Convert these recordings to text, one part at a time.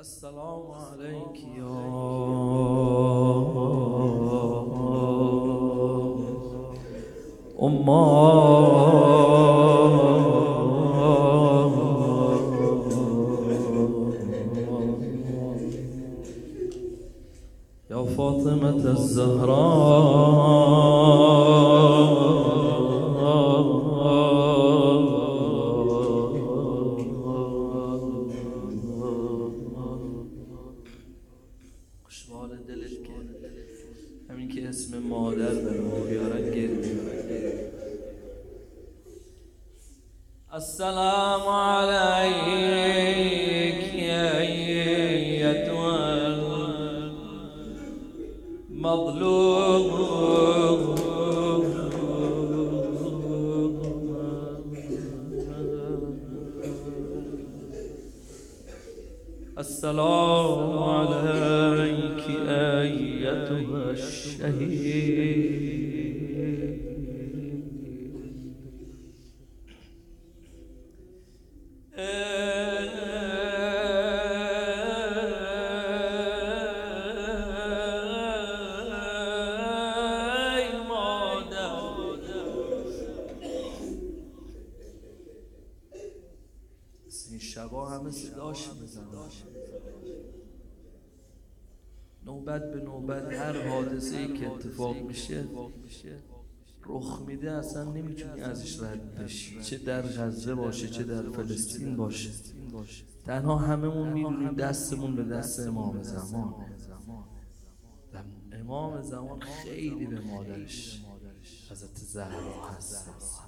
السلام عليك يا يا فاطمة الزهراء. السلام عليكم همه صداش می‌زنن نوبت به نوبت هر حادثه ای که اتفاق میشه رخ میده اصلا نمی‌تونی ازش رد بشی. چه در غزه باشه چه در فلسطین باشه. تنها هممون می‌دونیم دستمون به دست امام زمان. امام زمان خیلی به مادرش حضرت زهرا حساس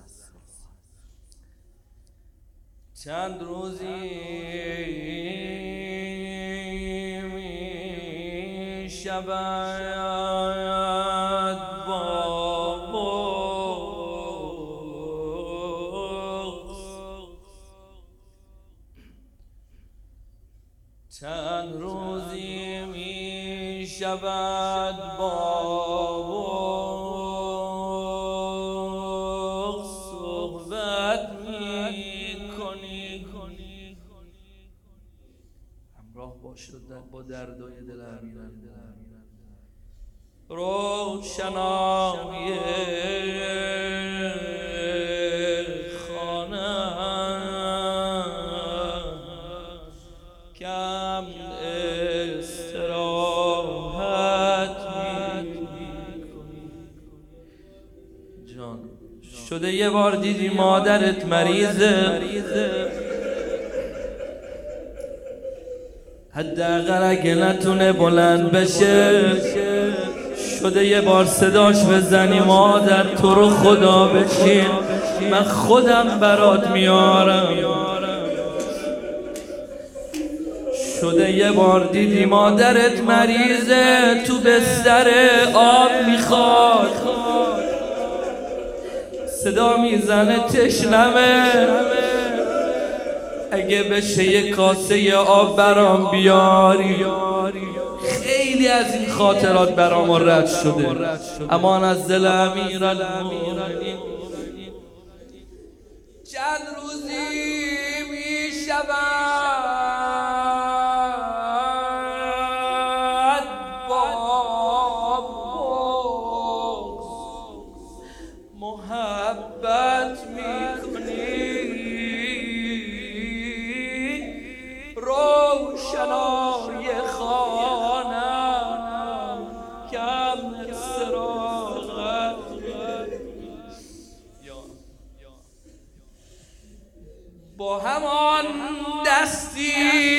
چاند روزی. شبایا. شده یه بار دیدی مادرت مریضه. حداقل اگه نتونه بلند بشه شده یه بار صداش بزنی مادر تو رو خدا بشین من خودم برات میارم. شده یه بار دیدی مادرت مریضه تو بستر آب می‌خواد. صدا می‌زنه تشنمه. اگه بشه یه کاسه آب برام بیاری. خیلی از این خاطرات برام رد شده. امان از دل امیر چند روزی می روشنای خانم کم استراحت با همان دستی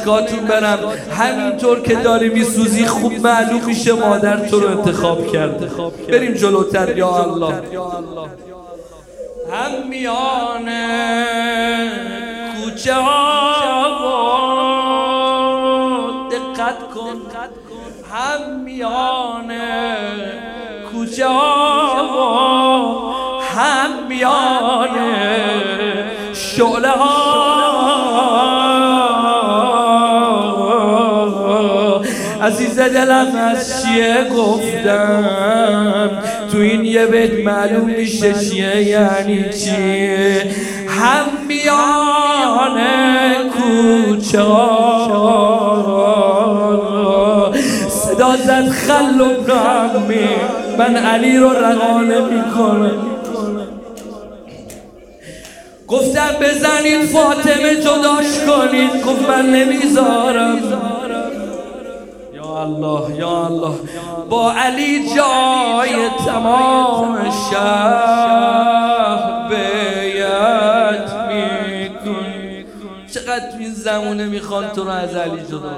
اشکاتون برم. همینطور که داری میسوزی خوب معلوم میشه مادر تو رو انتخاب کرده. بریم جلوتر یا الله. هم میانه کوچه دقت کن. هم میانه کوچه هم میانه شعله ها عزیز دلم از چیه گفتم؟ تو این یه بیت معلوم میشه چیه یعنی چیه؟ هم میان کوچه صدا زد خل و من علی رو رقانه می‌کنم. گفتم بزنید فاطمه جداش کنید. گفت من نمی‌ذارم. الله یا الله. با علی جای تمام شهر بیت میکن چقدر این زمونه می‌خوان تو رو از علی جدا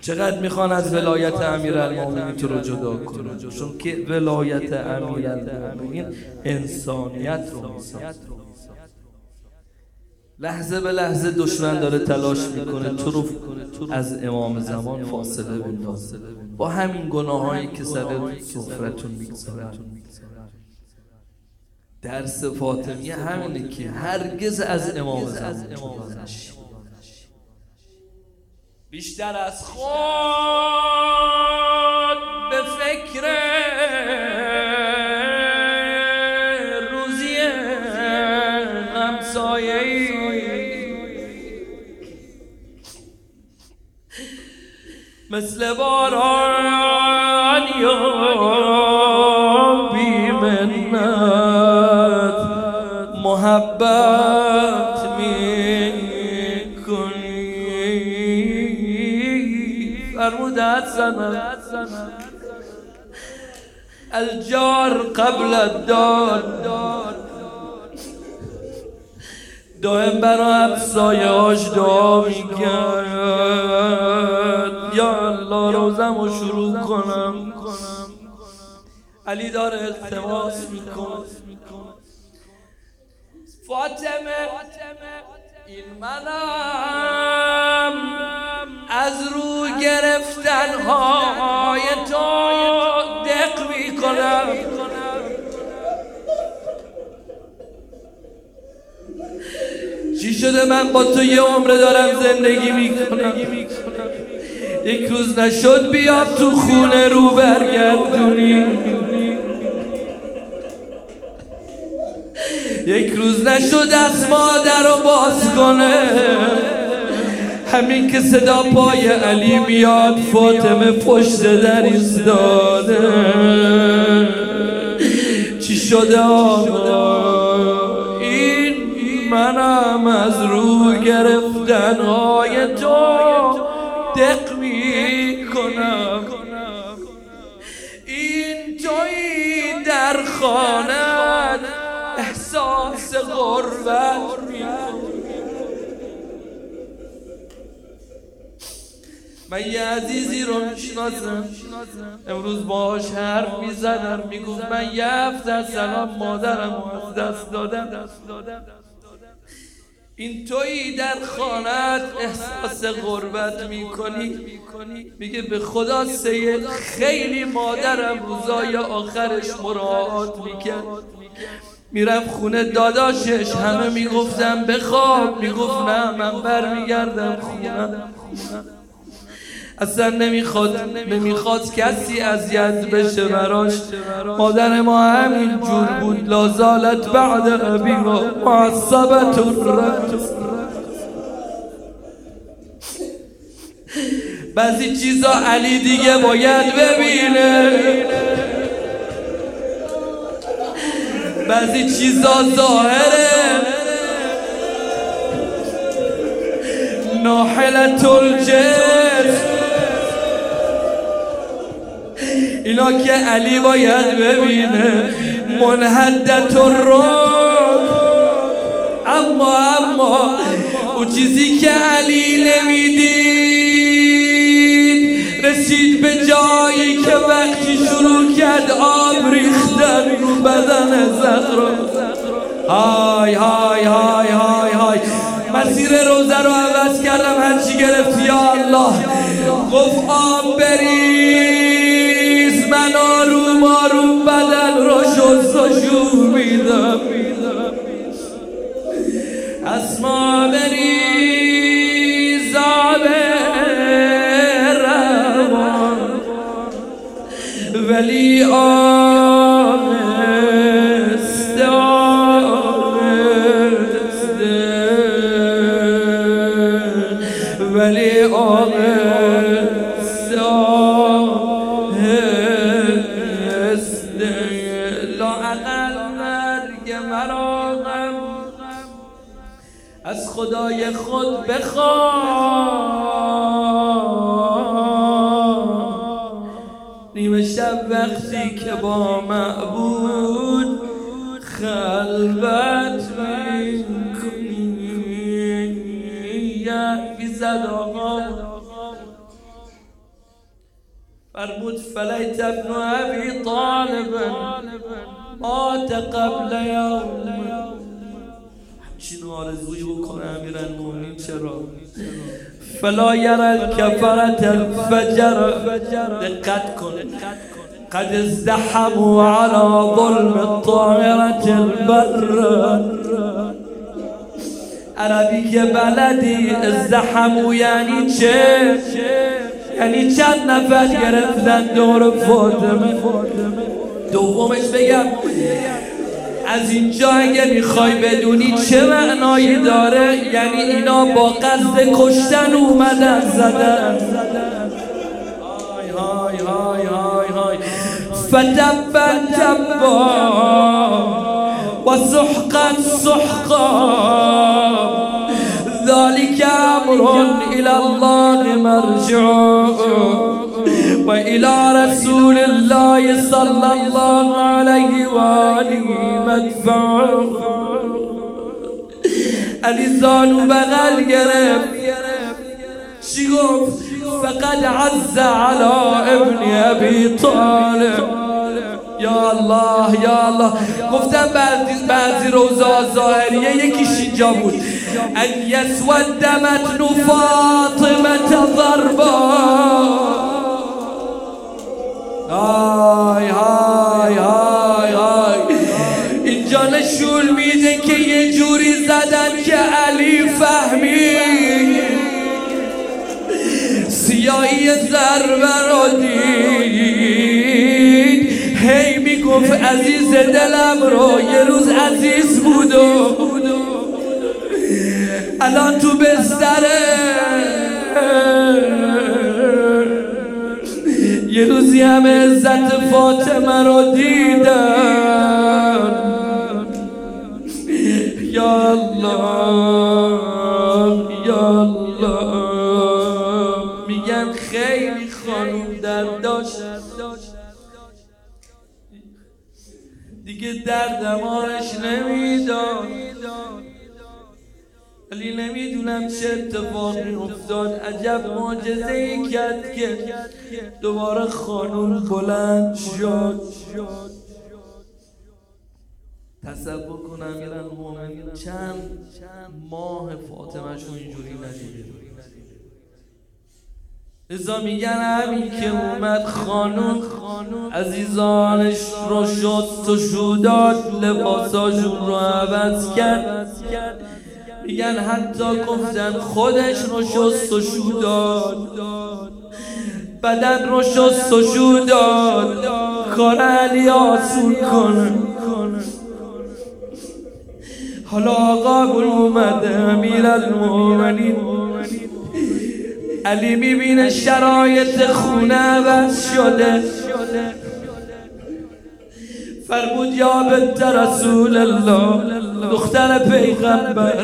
چقدر می‌خوان از ولایت امیر المومنین تو رو جدا کنن؟ چون که ولایت امیر المومنین انسانیت رو می‌سازه لحظه به لحظه دشمن داره تلاش می‌کنه. تو رو از امام زمان فاصله بندازه با همین گناهایی که سر سفرتون می‌گذارن. درس فاطمیه همینه که هرگز از امام زمان بیشتر از خود به فکر مثل باران یا بی منت. محبت می کنی فرمودت زنم. الجار قبل الدار. دائم برا همسایه هاش دعا می‌کرد. یا روزم رو شروع کنم. علی داره التماس میکن فاطمه این منم از رو گرفتن های تو دق می‌کنم. چی شده من با تو یه عمر دارم زندگی می‌کنم؟ یک روز نشد بیا تو خونه رو برگردونی. یک روز نشد از مادر رو باز کنه. همین که صدا پای علی میاد فاطمه پشت در ایستاده. چی شده آقا؟ این منم از رو گرفتن های تو. خانه احساس غربت من یه عزیزی رو می‌شناسم. امروز باش حرف می‌زدم می‌گفت من یه هفته سلام مادرم از دست دادم. این تویی در خانت احساس غربت می‌کنی؟ میگه به خدا سید خیلی مادرم روزای آخرش مراعات می‌کرد. میرم خونه داداشش همه می‌گفتم بخواب. می‌گفت نه من برمیگردم خونه. اصلا نمی‌خواد نمی‌خواد کسی اذیت بشه براش. مادر ما همین جور بود. لازالت بعد ابی و معصبت بعضی چیزا علی دیگه باید ببینه. بعضی چیزا ظاهره. ناحلت الجسم. اینا که علی باید ببینه منحدت الروح اما اما اون چیزی که علی نمی‌دید رسید به جایی که وقتی شروع کرد آب ریختن رو بدن زهرا. های های های های های. مسیر روزه رو عوض کردم هرچی گرفت یا الله. گفت آب بریز من آروم بدن رو شست و شور میدم. اسما بریز آب روان. ولی آب خلوت زد آقا. فرمود فلیت ابن ابی طالب. مات قبل یوم. همچین آرزوی بکنه امیرن مومنین چرا؟ فلا یر الكفرت الفجر. دقت کن. قد ازدحموا على ظلم الطائرة البر. عربی بلدی ازدحمو یعنی چه؟ یعنی چند نفر گرفتن دور فاطمه دومش بگم از اینجا اگه می‌خوای بدونی چه معنایی داره؟ یعنی اینا با قصد کشتن اومدن زدن. فتبا تبا و سحقا ذلك أمر إلى الله مرجع. وإلى رسول الله صلى الله عليه وآله مدفع. علی بغل گرفت چی فقد عز على ابن أبي طالب. یا الله یا الله. گفتم بعضی بعضی روزا ظاهریه یکیش اینجا بود. ان یسود متن فاطمه ضربا. های های های های اینجا نشون میده که یه جوری زدن که علی فهمید. سیاهی ضربه رو می‌گفت عزیز دلم رو یه روز عزیز بود و الان تو بستره. یه روزی همه عزت فاطمه رو دیدن. یا الله. در دمارش نمی‌داد. ولی نمی‌دونم چه اتفاقی افتاد. عجب معجزه ای کرد که دوباره خانون بلند شد. تصور کنم مومن چند ماه فاطمه اینجوری ندیده ازا میگن همین که اومد خانون عزیزانش رو شد و شوداد لباساشون رو عوض کرد. میگن حتی گفتن خودش رو شست و شوداد. بدن رو شست و شوداد. کار علی آسون کنه حالا آقا اومده امیر المومنین علی می‌بینه شرایط خونه عوض شده. فرمود یا بنت رسول الله دختر پیغمبر.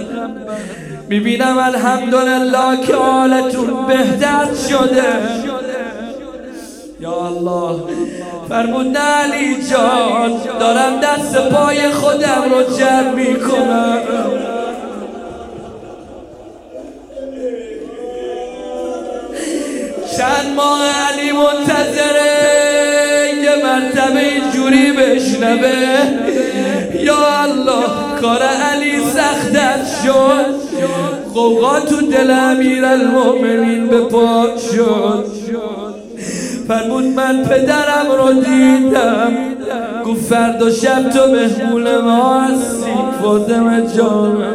می‌بینم الحمدلله که حالتون بهتر شده. یا الله فرمود علی جان دارم دست پای خودم رو جمع می‌کنم. چند ماه علی منتظره یه مرتبه اینجوری بشنبه یا الله کار علی سختت شد. قوقا تو دل امیر المؤمنین به پا شد. فرمود من پدرم رو دیدم. گفت فردا شب تو مهمون ما هستی. فاطمه جان.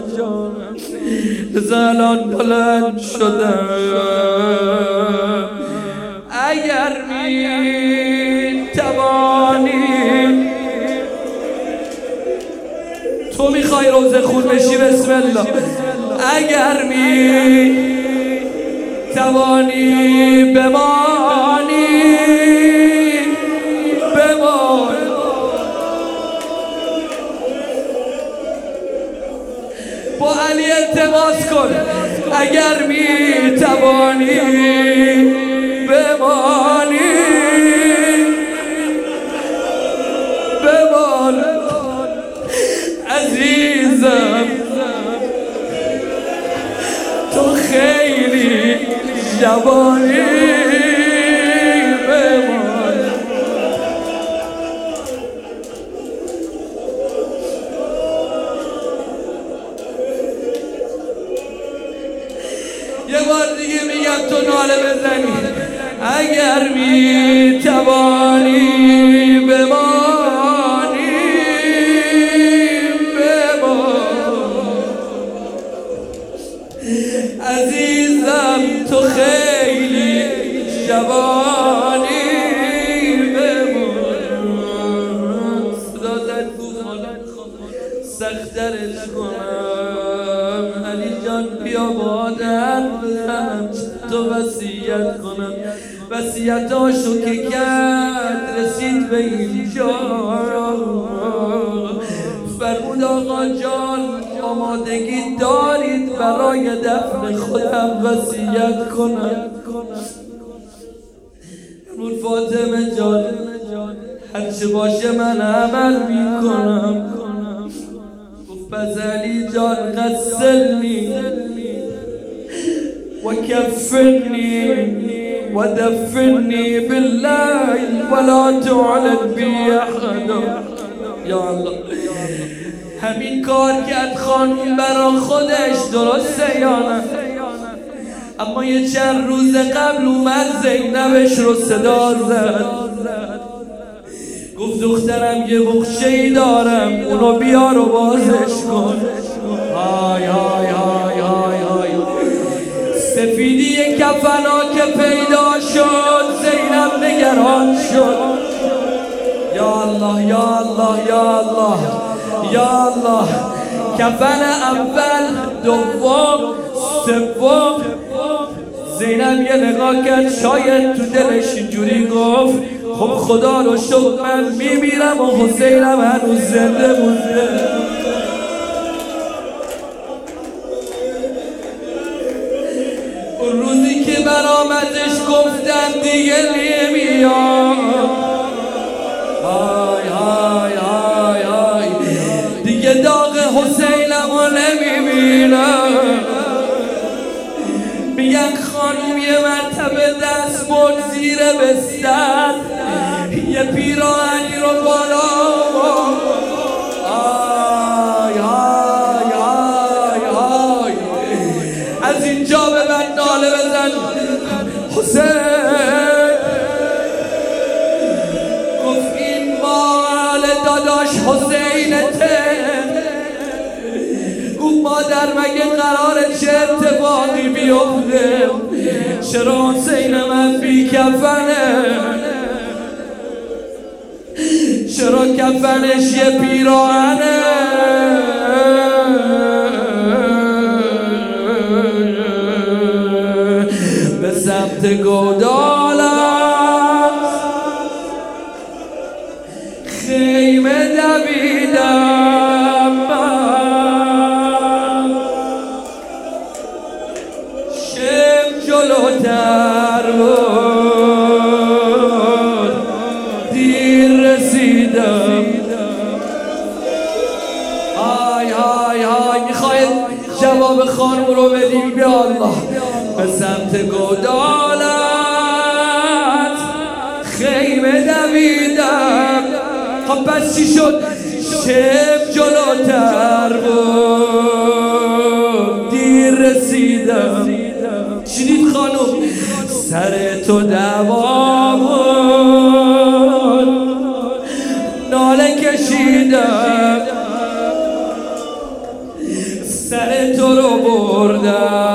زلان بلند شدم. اگر می توانی تو می‌خوای روزه خون بشی بسم الله. اگر می توانی بمانی. بمان با علی التماس کن. اگر می توانی یه بار دیگه میگم تو ناله بزنی. اگر می وسیعتاشو که کرد رسید به اینجا. فرمود آقا جان آمادگی دارید برای دفن خودم وسیعت کنم. فرمود فاطمه جان هرچه باشه من عمل می‌کنم. گفت پس علی جان قسلنی و کفنی. و دفنی باللیل ولا تعلن بی احدا یا الله. همین کار کرد خانوم برا خودش درسته یا نه؟ اما یه چند روز قبل اومد زینبش رو صدا زد. گفت دخترم یه بخشه ای دارم اونو بیار و بازش کن. های های های های های. سفیدی کفنا که پیدا شد زینب نگران شد. یا الله یا الله یا الله یا الله. کفن اول دوم سوم. زینب یه نگاه کرد شاید تو دلش اینجوری گفت خب خدا رو شکر من میمیرم و حسینم هنوز زنده مونده. اون روزی که برآمدش گفتم دیگه نمیام های های های های دیگه داغ حسینم رو نمی‌بینم میگن خانوم یه مرتبه دست برد زیر بستر. یه پیراهنی رو بالا حسینته گفت مادر مگه قراره چه اتفاقی بیفته؟ چرا حسین من بی کفنه چرا کفنش یه پیراهنه؟ به سمت گودالم رسیدم. های های های می‌خواید جواب خانم رو بدیم بیا الله. به سمت گدالت خیمه دویدم. خب پس چی شد؟ شب جلوتر بود. دیر رسیدم. شنید خانم؟ سر تو دوام بود. بردم